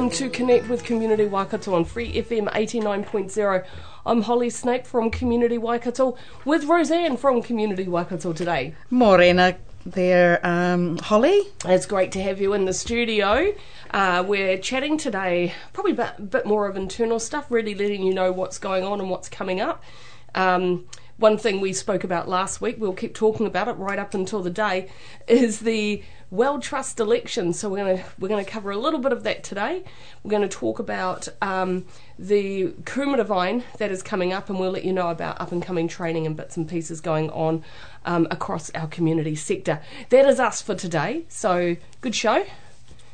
Welcome to Connect with Community Waikato on Free FM 89.0. I'm Holly Snape from Community Waikato with Roseanne from Community Waikato today. Morena there, um, Holly. It's great to have you in the studio. Uh, we're chatting today probably a bit more of internal stuff, really letting you know what's going on and what's coming up. Um, one thing we spoke about last week, we'll keep talking about it right up until the day, is the WEL trust election. So we're going to we're going to cover a little bit of that today. We're going to talk about um, the Kumara that is coming up, and we'll let you know about up and coming training and bits and pieces going on um, across our community sector. That is us for today. So good show.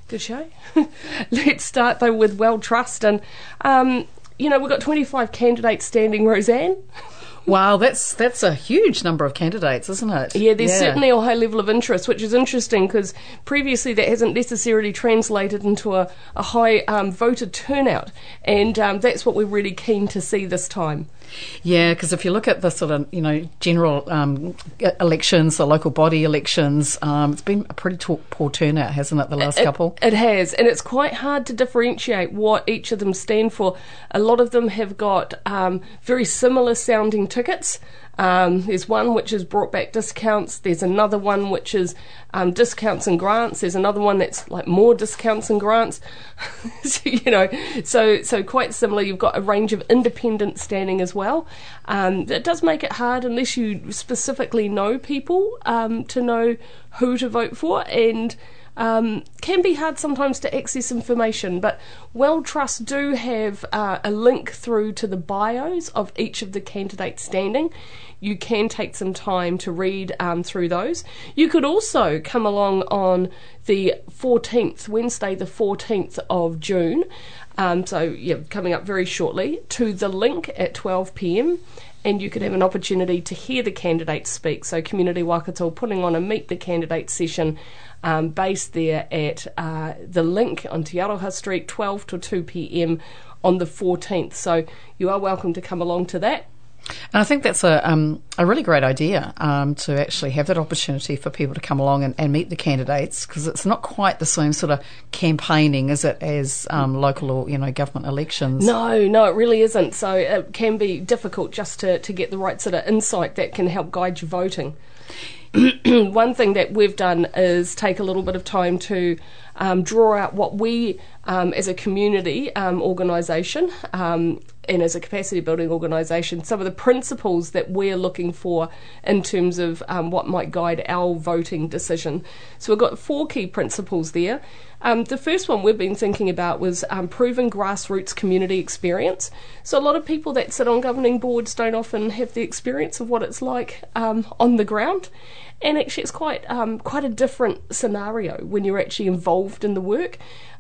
Good show. Let's start though with WEL Trust, and um, you know we've got 25 candidates standing. Roseanne. Wow, that's that's a huge number of candidates, isn't it? Yeah, there's yeah. certainly a high level of interest, which is interesting because previously that hasn't necessarily translated into a, a high um, voter turnout, and um, that's what we're really keen to see this time. Yeah, because if you look at the sort of you know general um, elections, the local body elections, um, it's been a pretty t- poor turnout, hasn't it? The last it, couple. It has, and it's quite hard to differentiate what each of them stand for. A lot of them have got um, very similar sounding tickets. Um, there's one which has brought back discounts. There's another one which is um, discounts and grants. There's another one that's like more discounts and grants. so, you know, so so quite similar. You've got a range of independent standing as well. Um, it does make it hard unless you specifically know people um, to know who to vote for and um, can be hard sometimes to access information, but WEL Trust do have uh, a link through to the bios of each of the candidates standing. You can take some time to read um, through those. You could also come along on the 14th, Wednesday, the 14th of June. Um, so, yeah, coming up very shortly, to the link at 12 pm and you could have an opportunity to hear the candidates speak. So, Community Waikato putting on a Meet the Candidates session um, based there at uh, the link on Te Aroha Street, 12 to 2 pm on the 14th. So, you are welcome to come along to that. And I think that's a um, a really great idea um, to actually have that opportunity for people to come along and, and meet the candidates because it's not quite the same sort of campaigning, is it, as um, local or you know government elections? No, no, it really isn't. So it can be difficult just to, to get the right sort of insight that can help guide your voting. One thing that we've done is take a little bit of time to um, draw out what we, um, as a community um, organisation, um, and as a capacity building organisation, some of the principles that we're looking for in terms of um, what might guide our voting decision. So we've got four key principles there. Um, the first one we've been thinking about was um, proven grassroots community experience. So a lot of people that sit on governing boards don't often have the experience of what it's like um, on the ground, and actually it's quite um, quite a different scenario when you're actually involved in the work.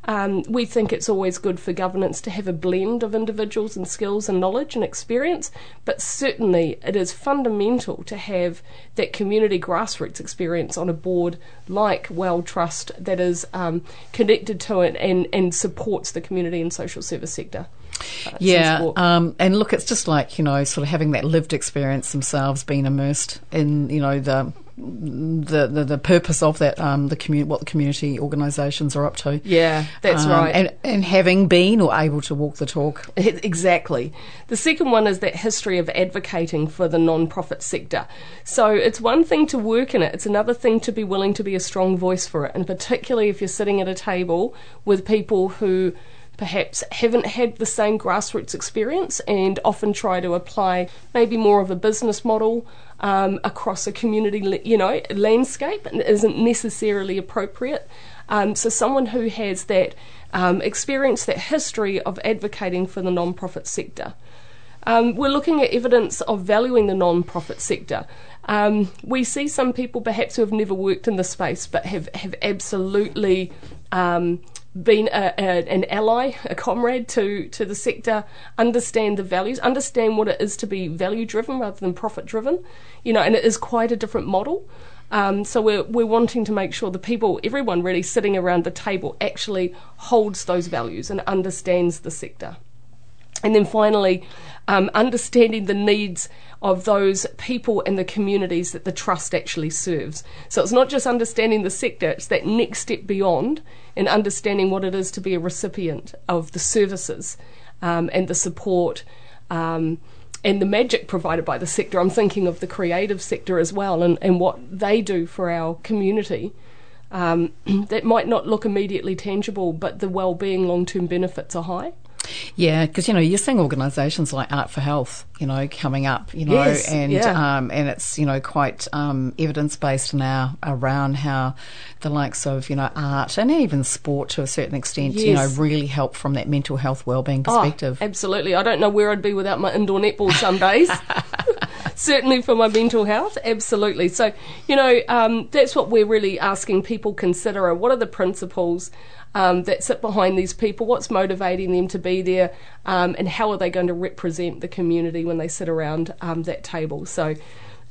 Um, we think it's always good for governance to have a blend of individuals and skills and knowledge and experience, but certainly it is fundamental to have that community grassroots experience on a board like WEL Trust that is um, connected to it and, and supports the community and social service sector. Uh, yeah, um, and look, it's just like you know, sort of having that lived experience themselves, being immersed in you know the the, the, the purpose of that, um, the community, what the community organisations are up to. Yeah, that's um, right. And, and having been or able to walk the talk. Exactly. The second one is that history of advocating for the non-profit sector. So it's one thing to work in it; it's another thing to be willing to be a strong voice for it, and particularly if you're sitting at a table with people who perhaps haven't had the same grassroots experience and often try to apply maybe more of a business model um, across a community, you know, landscape and isn't necessarily appropriate. Um, so someone who has that um, experience, that history of advocating for the non-profit sector. Um, we're looking at evidence of valuing the non-profit sector. Um, we see some people perhaps who have never worked in the space but have, have absolutely um, been a, a, an ally, a comrade to, to the sector, understand the values, understand what it is to be value driven rather than profit driven, you know, and it is quite a different model. Um, so we're, we're wanting to make sure the people, everyone really sitting around the table actually holds those values and understands the sector. And then finally, um, understanding the needs of those people and the communities that the trust actually serves. So it's not just understanding the sector, it's that next step beyond and understanding what it is to be a recipient of the services um, and the support. Um, and the magic provided by the sector. I'm thinking of the creative sector as well and, and what they do for our community. Um, that might not look immediately tangible, but the well-being long-term benefits are high. Yeah, because you know you're seeing organisations like Art for Health, you know, coming up, you know, yes, and yeah. um, and it's you know quite um, evidence based now around how the likes of you know art and even sport to a certain extent, yes. you know, really help from that mental health wellbeing Oh, perspective. absolutely. I don't know where I'd be without my indoor netball some days. Certainly for my mental health, absolutely. So, you know, um, that's what we're really asking people consider. What are the principles um, that sit behind these people? What's motivating them to be there? Um, and how are they going to represent the community when they sit around um, that table? So,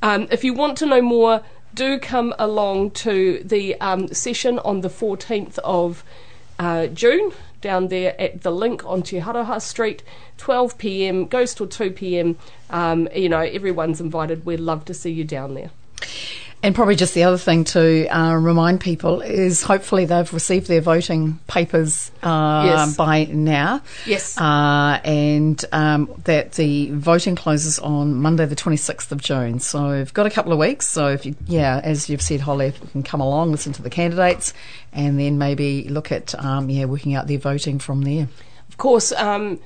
um, if you want to know more, do come along to the um, session on the 14th of uh, June down there at the link on Te Aroha Street, 12 pm, goes till 2 pm. Um, you know, everyone's invited. We'd love to see you down there. And probably just the other thing to uh, remind people is hopefully they've received their voting papers uh, Yes. by now. Yes. Uh, and um, that the voting closes on Monday, the 26th of June. So we've got a couple of weeks. So if you, yeah, as you've said, Holly, if you can come along, listen to the candidates, and then maybe look at, um, yeah, working out their voting from there. Of course, um,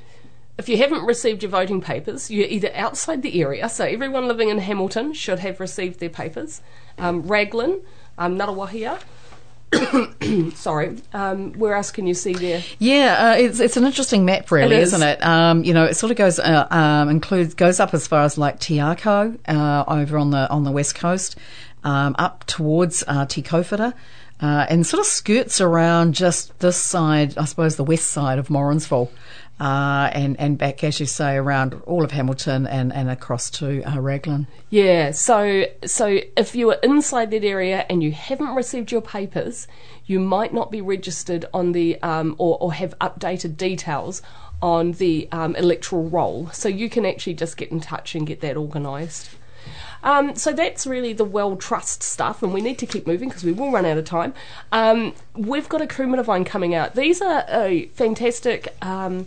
if you haven't received your voting papers, you're either outside the area, so everyone living in Hamilton should have received their papers. Um, Raglan, um, Ngaruawahia, sorry, um, where else can you see there? Yeah, uh, it's it's an interesting map, really, is. isn't it? Um, you know, it sort of goes uh, um, includes goes up as far as like Te Akau uh, over on the on the west coast, um, up towards uh, Tikofita. Uh, and sort of skirts around just this side, I suppose, the west side of Morrinsville, uh, and and back, as you say, around all of Hamilton and, and across to uh, Raglan. Yeah, so so if you are inside that area and you haven't received your papers, you might not be registered on the um, or, or have updated details on the um, electoral roll. So you can actually just get in touch and get that organised. Um, so that's really the WEL trust stuff, and we need to keep moving because we will run out of time. Um, we've got a Kumara coming out. These are a fantastic um,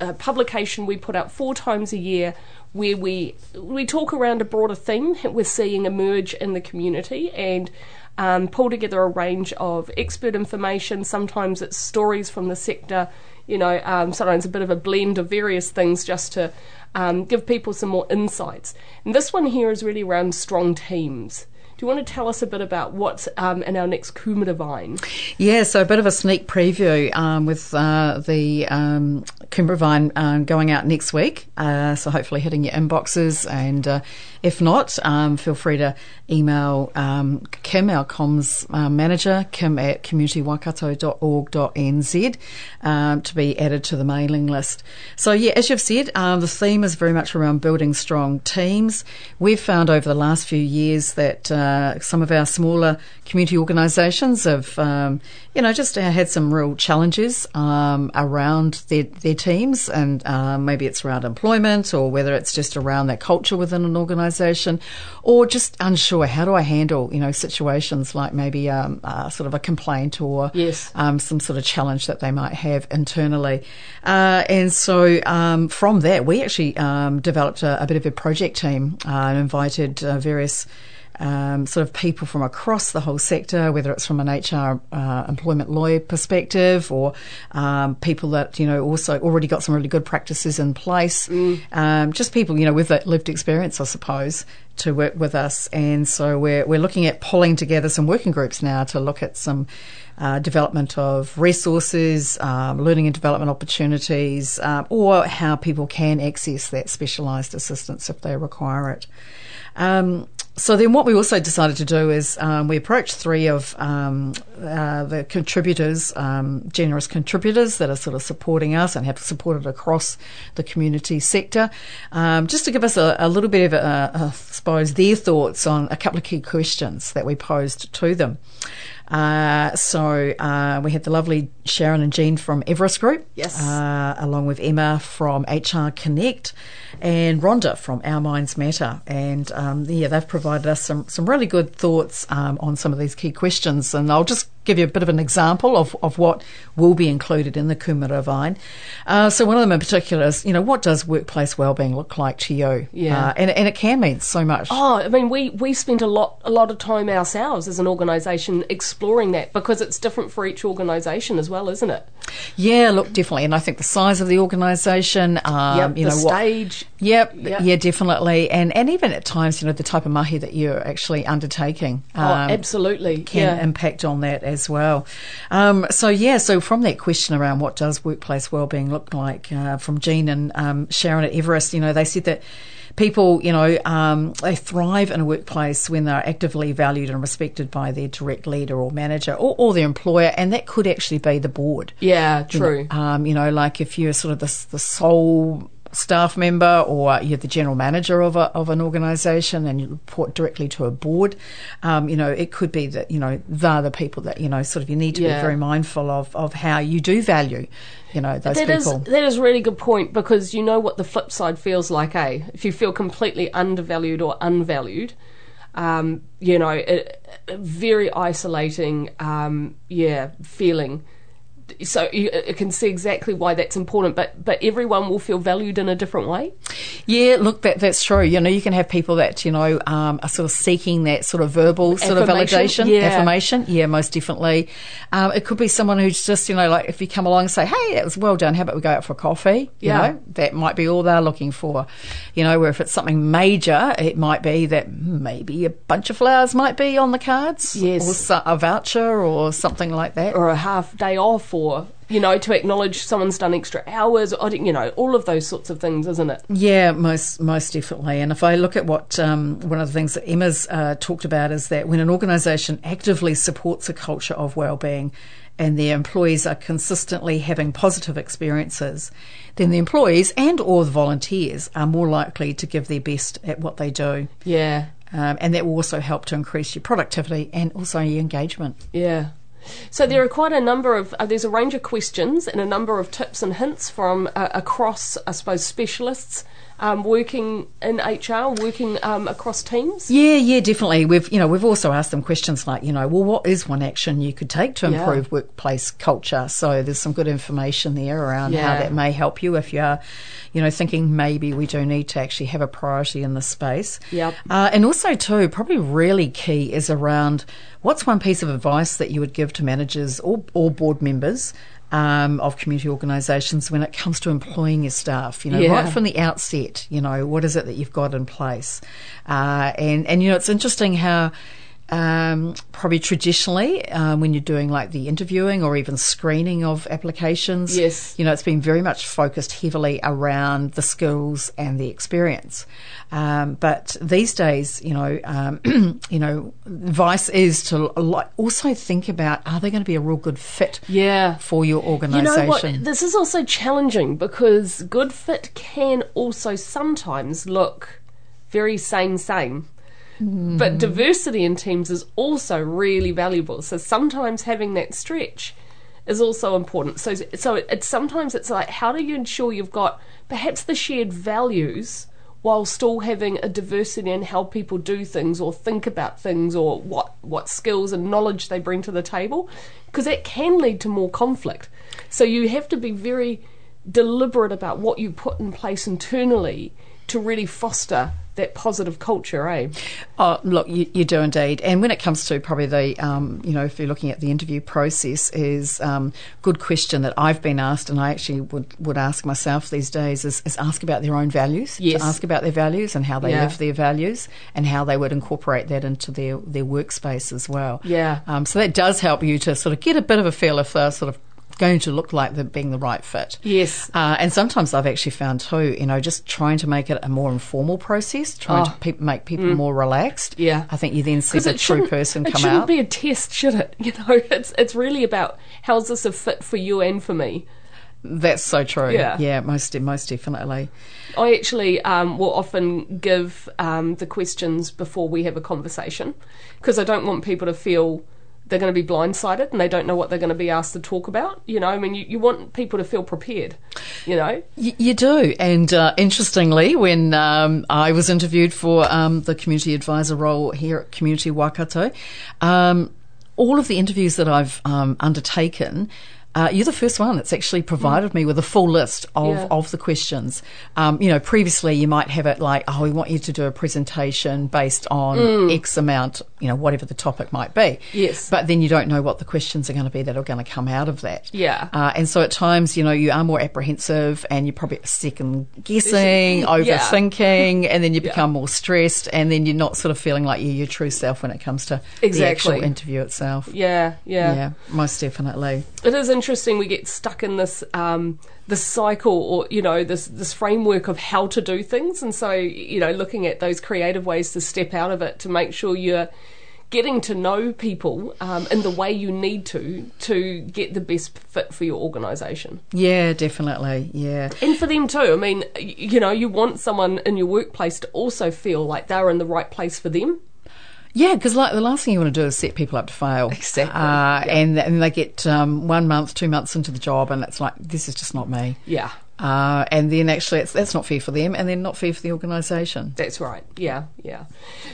uh, publication we put out four times a year where we we talk around a broader theme we're seeing emerge in the community and um, pull together a range of expert information. Sometimes it's stories from the sector, you know, um, sometimes a bit of a blend of various things just to um, give people some more insights. And this one here is really around strong teams. Do you want to tell us a bit about what's um, in our next Kumara Vine? Yeah, so a bit of a sneak preview um, with uh, the um, Kumara Vine um, going out next week. Uh, so hopefully hitting your inboxes, and uh, if not, um, feel free to email um, Kim, our comms uh, manager, kim at communitywaikato.org.nz um, to be added to the mailing list. So yeah, as you've said, um, the theme is very much around building strong teams. We've found over the last few years that uh, some of our smaller community organisations have, um, you know, just uh, had some real challenges um, around their, their teams, and uh, maybe it's around employment, or whether it's just around that culture within an organisation, or just unsure how do I handle, you know, situations like maybe um, uh, sort of a complaint or Yes. um, some sort of challenge that they might have internally. Uh, and so um, from that, we actually um, developed a, a bit of a project team uh, and invited uh, various. Um, sort of people from across the whole sector, whether it's from an HR uh, employment lawyer perspective or um, people that you know also already got some really good practices in place, um, just people you know with that lived experience, I suppose, to work with us. And so we're we're looking at pulling together some working groups now to look at some uh, development of resources, um, learning and development opportunities, um, or how people can access that specialised assistance if they require it. Um, so then, what we also decided to do is um, we approached three of um, uh, the contributors, um, generous contributors that are sort of supporting us and have supported across the community sector, um, just to give us a, a little bit of, a, a, I suppose, their thoughts on a couple of key questions that we posed to them. Uh, so uh, we had the lovely Sharon and Jean from Everest Group, yes, uh, along with Emma from HR Connect, and Rhonda from Our Minds Matter, and um, yeah, they've provided us some some really good thoughts um, on some of these key questions, and I'll just give you a bit of an example of, of what will be included in the Kumara Vine. Uh, so one of them in particular is, you know, what does workplace wellbeing look like to you? Yeah, uh, and and it can mean so much. Oh, I mean, we we spent a lot a lot of time ourselves as an organisation exploring that because it's different for each organisation as well, isn't it? Yeah, look, definitely, and I think the size of the organisation, um, yep, you the know, stage. What, yep, yep, yeah, definitely, and and even at times, you know, the type of mahi that you're actually undertaking. Um, oh, absolutely, can yeah. impact on that as well. Um, so yeah, so from that question around what does workplace wellbeing look like, uh, from Jean and um, Sharon at Everest, you know, they said that people, you know, um, they thrive in a workplace when they're actively valued and respected by their direct leader or manager or, or their employer, and that could actually be the board. Yeah, true. You know, um, you know like if you're sort of the, the sole staff member or you're the general manager of, a, of an organisation and you report directly to a board, um, you know, it could be that, you know, they're the people that, you know, sort of you need to yeah. be very mindful of, of how you do value, you know, those that people. Is, that is a really good point because you know what the flip side feels like, eh? If you feel completely undervalued or unvalued, um, you know, a very isolating, um, yeah, feeling so you, you, can see exactly why that's important. But but everyone will feel valued in a different way. Yeah, look, that that's true. You know, you can have people that you know um, are sort of seeking that sort of verbal sort of validation, yeah. affirmation. Yeah, most definitely. Um, it could be someone who's just you know like if you come along and say, "Hey, that was well done. How about we go out for coffee?" You yeah. know, that might be all they're looking for. You know, where if it's something major, it might be that maybe a bunch of flowers might be on the cards. Yes, or a voucher or something like that, or a half day off for you know, to acknowledge someone's done extra hours, or, you know, all of those sorts of things, isn't it? Yeah, most most definitely. And if I look at what um, one of the things that Emma's uh, talked about is that when an organisation actively supports a culture of well-being, and their employees are consistently having positive experiences, then the employees and or the volunteers are more likely to give their best at what they do. Yeah. Um, and that will also help to increase your productivity and also your engagement. Yeah. So there are quite a number of uh, there's a range of questions and a number of tips and hints from uh, across, I suppose, specialists um, working in HR, working um, across teams? Yeah, yeah, definitely. We've you know we've also asked them questions like you know, well, what is one action you could take to improve yeah. workplace culture? So there's some good information there around yeah. how that may help you if you're, you know, thinking maybe we do need to actually have a priority in this space. Yeah, uh, and also too, probably really key is around what's one piece of advice that you would give to managers or, or board members um, of community organisations when it comes to employing your staff. You know, yeah. right from the outset, you know, what is it that you've got in place? Uh, and and you know, it's interesting how um, probably traditionally, um, when you're doing like the interviewing or even screening of applications, yes, you know, it's been very much focused heavily around the skills and the experience. Um, but these days, you know, um, you know, advice is to also think about are they going to be a real good fit, yeah. for your organisation. You know what? This is also challenging because good fit can also sometimes look very same same. Mm-hmm. But diversity in teams is also really valuable. So sometimes having that stretch is also important. So so it's sometimes it's like how do you ensure you've got perhaps the shared values while still having a diversity in how people do things or think about things or what what skills and knowledge they bring to the table because that can lead to more conflict. So you have to be very deliberate about what you put in place internally to really foster that positive culture, eh? Oh, look, you, you do indeed. And when it comes to probably the, um, you know, if you're looking at the interview process, is um, good question that I've been asked, and I actually would, would ask myself these days is, is ask about their own values. Yes. To ask about their values and how they yeah. live their values and how they would incorporate that into their, their workspace as well. Yeah. Um, so that does help you to sort of get a bit of a feel if they're sort of going to look like the, being the right fit. Yes. Uh, and sometimes I've actually found too, you know, just trying to make it a more informal process, trying Oh. to pe- make people more relaxed. Yeah. I think you then see the true person it come shouldn't out. be a test, should it? You know, it's it's really about how's this a fit for you and for me. That's so true. Yeah. yeah, most most definitely. I actually um, will often give um, the questions before we have a conversation because I don't want people to feel they're going to be blindsided and they don't know what they're going to be asked to talk about. You know, I mean, you, you want people to feel prepared. You know, Y- you do, and uh, interestingly, when um, I was interviewed for um, the community advisor role here at Community Waikato, um, all of the interviews that I've um, undertaken. Uh, you're the first one that's actually provided me with a full list of, Yeah. of the questions. Um, you know, previously you might have it like, oh, we want you to do a presentation based on X amount, you know, whatever the topic might be. Yes. But then you don't know what the questions are going to be that are going to come out of that. Yeah. Uh, and so at times, you know, you are more apprehensive and you're probably second guessing, Yeah. overthinking, and then you Yeah. become more stressed, and then you're not sort of feeling like you're your true self when it comes to the actual interview itself. yeah, yeah, Yeah, most definitely. It is interesting. Interesting we get stuck in this um, this cycle, or you know, this this framework of how to do things, and so you know, looking at those creative ways to step out of it to make sure you're getting to know people um, in the way you need to to get the best fit for your organisation. Yeah, definitely. Yeah. And for them too. I mean, you know, you want someone in your workplace to also feel like they're in the right place for them. Yeah, because like the last thing you want to do is set people up to fail. Exactly, Uh, yeah. and, and they get um, one month, two months into the job, and it's like, this is just not me. Yeah, Uh, and then actually, it's, that's not fair for them, and then not fair for the organisation. that's right. Yeah, yeah.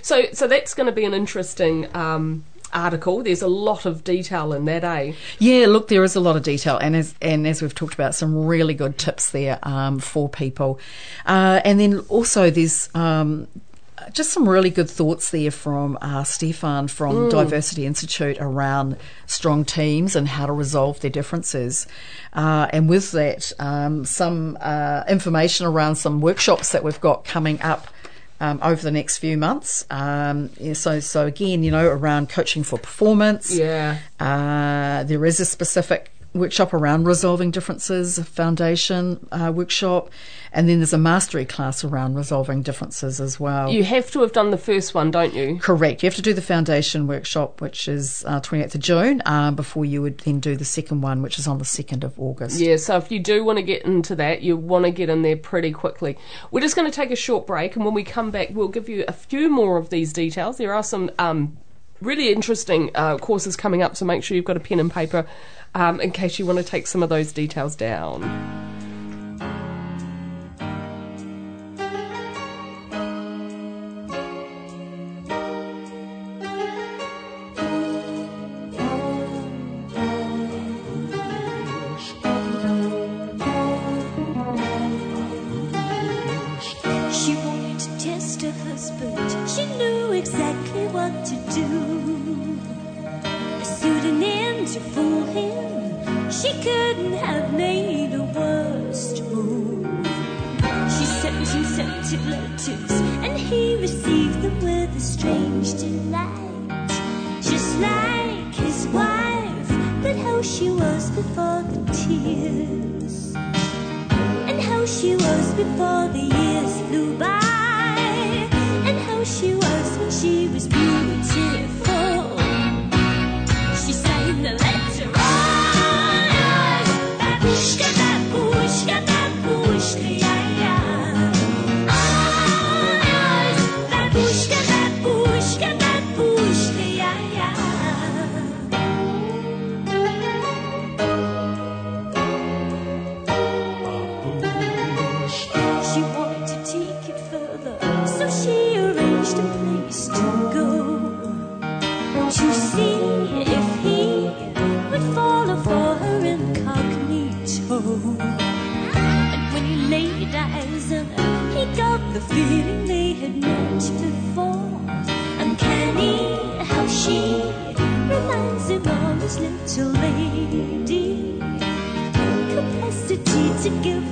So, so that's going to be an interesting um, article. There's a lot of detail in that, eh? Yeah, look, there is a lot of detail, and as and as we've talked about, some really good tips there um, for people, uh, and then also there's. Um, just some really good thoughts there from uh, Stefan from Diversity Institute around strong teams and how to resolve their differences. Uh, and with that, um, some uh, information around some workshops that we've got coming up um, over the next few months. Um, yeah, so, so again, you know, around coaching for performance. Yeah. Uh, there is a specific workshop around resolving differences, a foundation uh, workshop, and then there's a mastery class around resolving differences as well. You have to have done the first one, don't you? Correct. You have to do the foundation workshop, which is uh, 28th of June, uh, before you would then do the second one, which is on the 2nd of August. Yeah, so if you do want to get into that, you want to get in there pretty quickly. We're just going to take a short break, and when we come back, we'll give you a few more of these details. There are some um, really interesting uh, courses coming up, so make sure you've got a pen and paper um, in case you want to take some of those details down.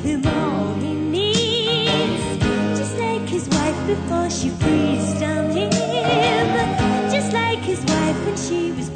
Him all he needs. Just like his wife before she freezed on him. Just like his wife when she was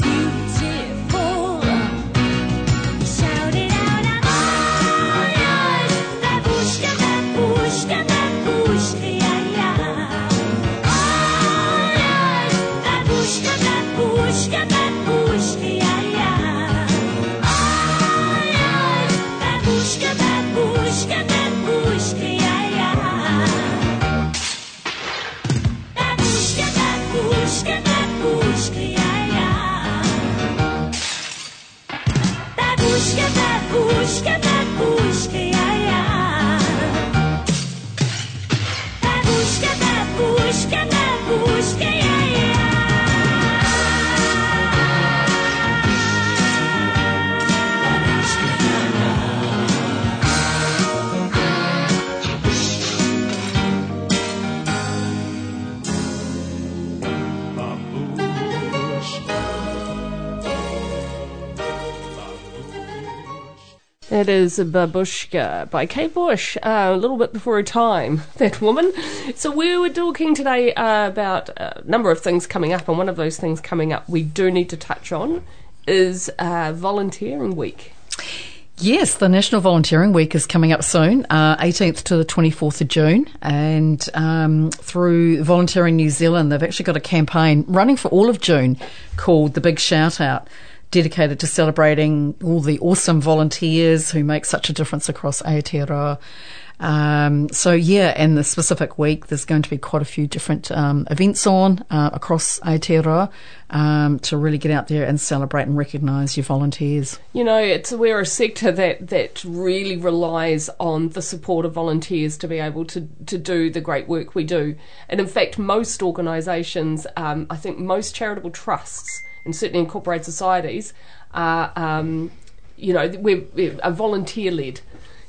It is Babushka by Kate Bush, uh, a little bit before her time, that woman. So, we were talking today uh, about a number of things coming up, and one of those things coming up we do need to touch on is uh, Volunteering Week. Yes, the National Volunteering Week is coming up soon, uh, 18th to the 24th of June. And um, through Volunteering New Zealand, they've actually got a campaign running for all of June called the Big Shout Out, dedicated to celebrating all the awesome volunteers who make such a difference across Aotearoa. Um, so yeah, and the specific week, there's going to be quite a few different um, events on uh, across Aotearoa um, to really get out there and celebrate and recognise your volunteers. You know, it's we're a sector that that really relies on the support of volunteers to be able to to do the great work we do. And in fact, most organisations, um, I think most charitable trusts, and certainly incorporated societies, are um, you know we're, we're volunteer led.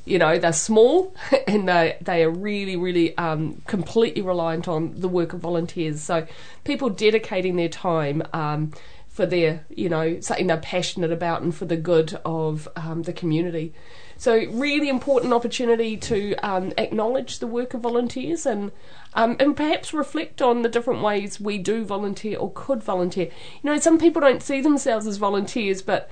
You know, they're small and they they are really, really um, completely reliant on the work of volunteers. So people dedicating their time um, for their, you know, something they're passionate about and for the good of um, the community. So really important opportunity to um, acknowledge the work of volunteers and um, and perhaps reflect on the different ways we do volunteer or could volunteer. You know, some people don't see themselves as volunteers, but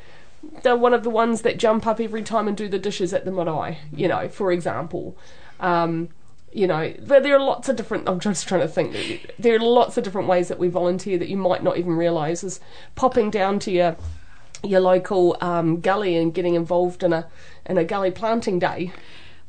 they're one of the ones that jump up every time and do the dishes at the marae, you know, for example. Um, you know, but there are lots of different. I'm just trying to think. There are lots of different ways that we volunteer that you might not even realise. Is popping down to your your local um, gully and getting involved in a in a gully planting day.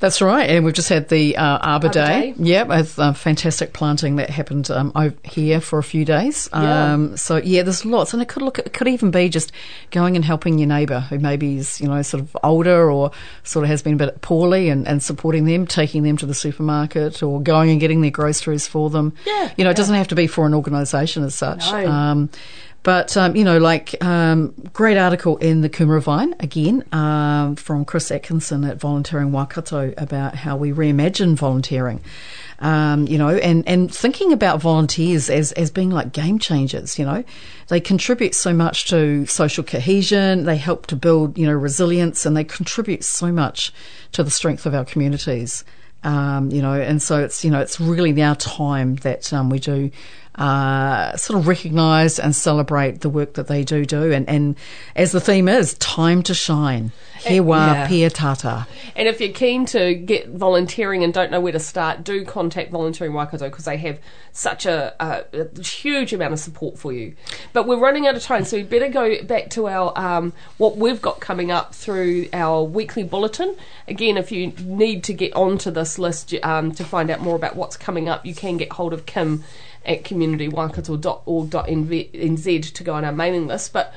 That's right, and we've just had the uh, Arbor, Arbor Day. Day. Yep, with uh, fantastic planting that happened um, over here for a few days. Yeah. Um, so yeah, there's lots, and it could look, it could even be just going and helping your neighbour who maybe is you know sort of older or sort of has been a bit poorly, and, and supporting them, taking them to the supermarket, or going and getting their groceries for them. Yeah, you know, it yeah. doesn't have to be for an organisation as such. No. Um, but um, you know, like um, great article in the Kumara Vine again um, from Chris Atkinson at Volunteering Waikato about how we reimagine volunteering. Um, you know, and, and thinking about volunteers as, as being like game changers, you know, they contribute so much to social cohesion, they help to build, you know, resilience, and they contribute so much to the strength of our communities. Um, you know, and so it's you know it's really now time that um, we do uh, sort of recognise and celebrate the work that they do do, and, and as the theme is, time to shine. He wa yeah. pia tata. And if you're keen to get volunteering and don't know where to start, do contact Volunteering Waikato because they have such a, a, a huge amount of support for you. But we're running out of time, so we better go back to our um, what we've got coming up through our weekly bulletin. Again, if you need to get onto this list um, to find out more about what's coming up, you can get hold of Kim at communitywaikato.org.nz to go on our mailing list. But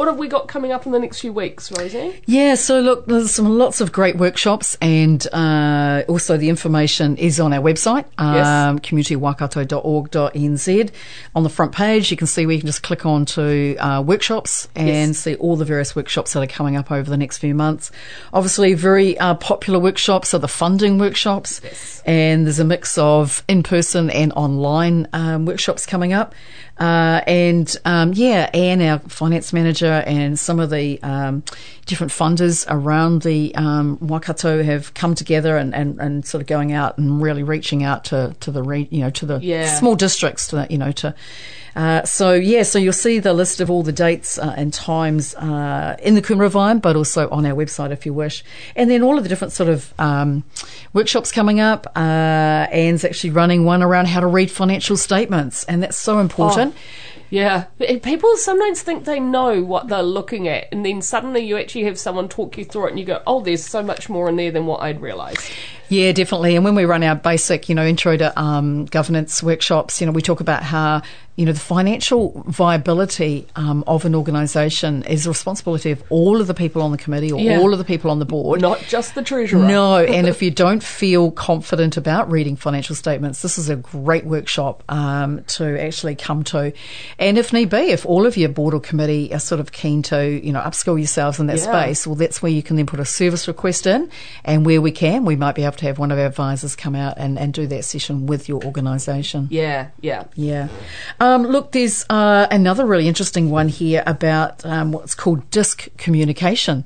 what have we got coming up in the next few weeks, Rosie? Yeah, so look, there's some lots of great workshops, and uh, also the information is on our website, um, communitywaikato.org.nz. On the front page, you can see where you can just click on to uh, workshops and Yes. see all the various workshops that are coming up over the next few months. Obviously, very uh, popular workshops are the funding workshops, and there's a mix of in-person and online um, workshops coming up. Uh, and um, yeah, Anne, our finance manager, and some of the um, different funders around the um, Waikato have come together and, and, and sort of going out and really reaching out to, to the re- you know to the Yeah. small districts to you know to. Uh, so yeah, so you'll see the list of all the dates uh, and times uh, in the Kumara Vine, but also on our website if you wish, and then all of the different sort of um, workshops coming up. Uh, Anne's actually running one around how to read financial statements, and that's so important. Yeah, people sometimes think they know what they're looking at, and then suddenly you actually have someone talk you through it, and you go, "Oh, there's so much more in there than what I'd realised." Yeah, definitely. And when we run our basic, you know, intro to um, governance workshops, you know, we talk about how, you know, the financial viability um, of an organisation is the responsibility of all of the people on the committee or Yeah. all of the people on the board. Not just the treasurer. No, and if you don't feel confident about reading financial statements, this is a great workshop um, to actually come to. And if need be, if all of your board or committee are sort of keen to, you know, upskill yourselves in that Yeah. space, well, that's where you can then put a service request in. And where we can, we might be able to have one of our advisors come out and, and do that session with your organisation. Yeah, yeah. Yeah. Um, look, there's uh, another really interesting one here about um, what's called disc communication.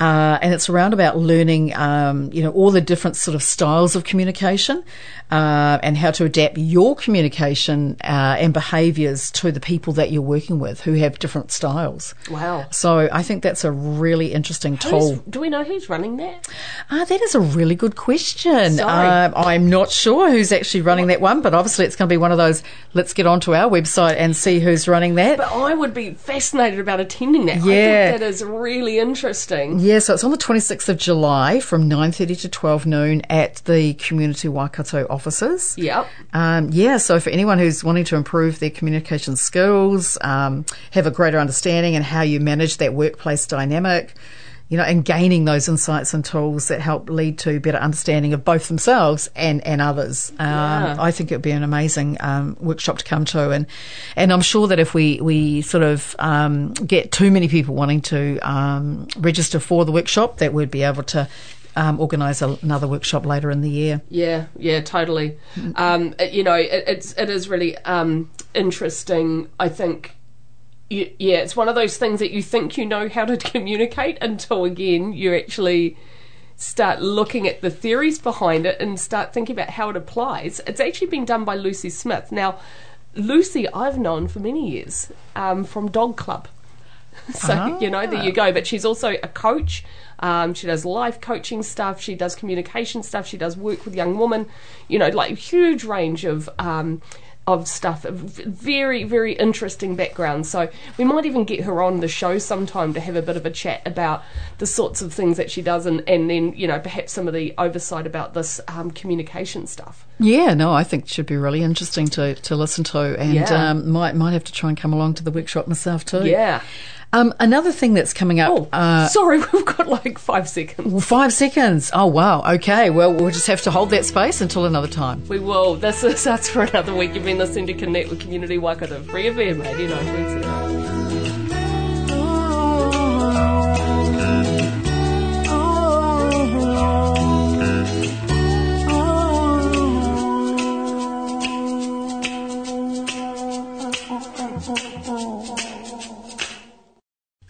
Uh, and it's around about learning, um, you know, all the different sort of styles of communication uh, and how to adapt your communication uh, and behaviours to the people that you're working with who have different styles. Wow. So I think that's a really interesting tool. Do we know who's running that? Ah, that is a really good question. Sorry. Um, I'm not sure who's actually running that one, but obviously it's going to be one of those. Let's get onto our website and see who's running that. But I would be fascinated about attending that. I Yeah. think that is really interesting. Yeah, so it's on the 26th of July from 9:30 to 12 noon at the Community Waikato offices. Yep. Um, yeah, so for anyone who's wanting to improve their communication skills, um, have a greater understanding and how you manage that workplace dynamic, you know, and gaining those insights and tools that help lead to better understanding of both themselves and, and others. Um, Yeah. I think it would be an amazing um, workshop to come to, and and I'm sure that if we we sort of um, get too many people wanting to um, register for the workshop, that we'd be able to. Um, organise a, another workshop later in the year. Yeah, yeah, totally. Um, it- you know, it, it's it is really um, interesting. I think, yeah, it's one of those things that you think you know how to communicate until again you actually start looking at the theories behind it and start thinking about how it applies. It's actually been done by Lucy Smith. Now, Lucy, I've known for many years um, from Dog Club. So, you know, there you go. But she's also a coach. Um, she does life coaching stuff. She does communication stuff. She does work with young women. You know, like huge range of um, of stuff. Very, very interesting background. So we might even get her on the show sometime to have a bit of a chat about the sorts of things that she does, and, and then you know perhaps some of the oversight about this um, communication stuff. Yeah, no, I think it should be really interesting to, to listen to, and Yeah. um, might might have to try and come along to the workshop myself too. Yeah. Um, another thing that's coming up. Oh, uh, sorry, we've got like five seconds. five seconds. Oh wow. Okay. Well, we'll just have to hold that space until another time. We will. This is us for another week. You've been listening to Connect with Community Waikato Free FM 89.0.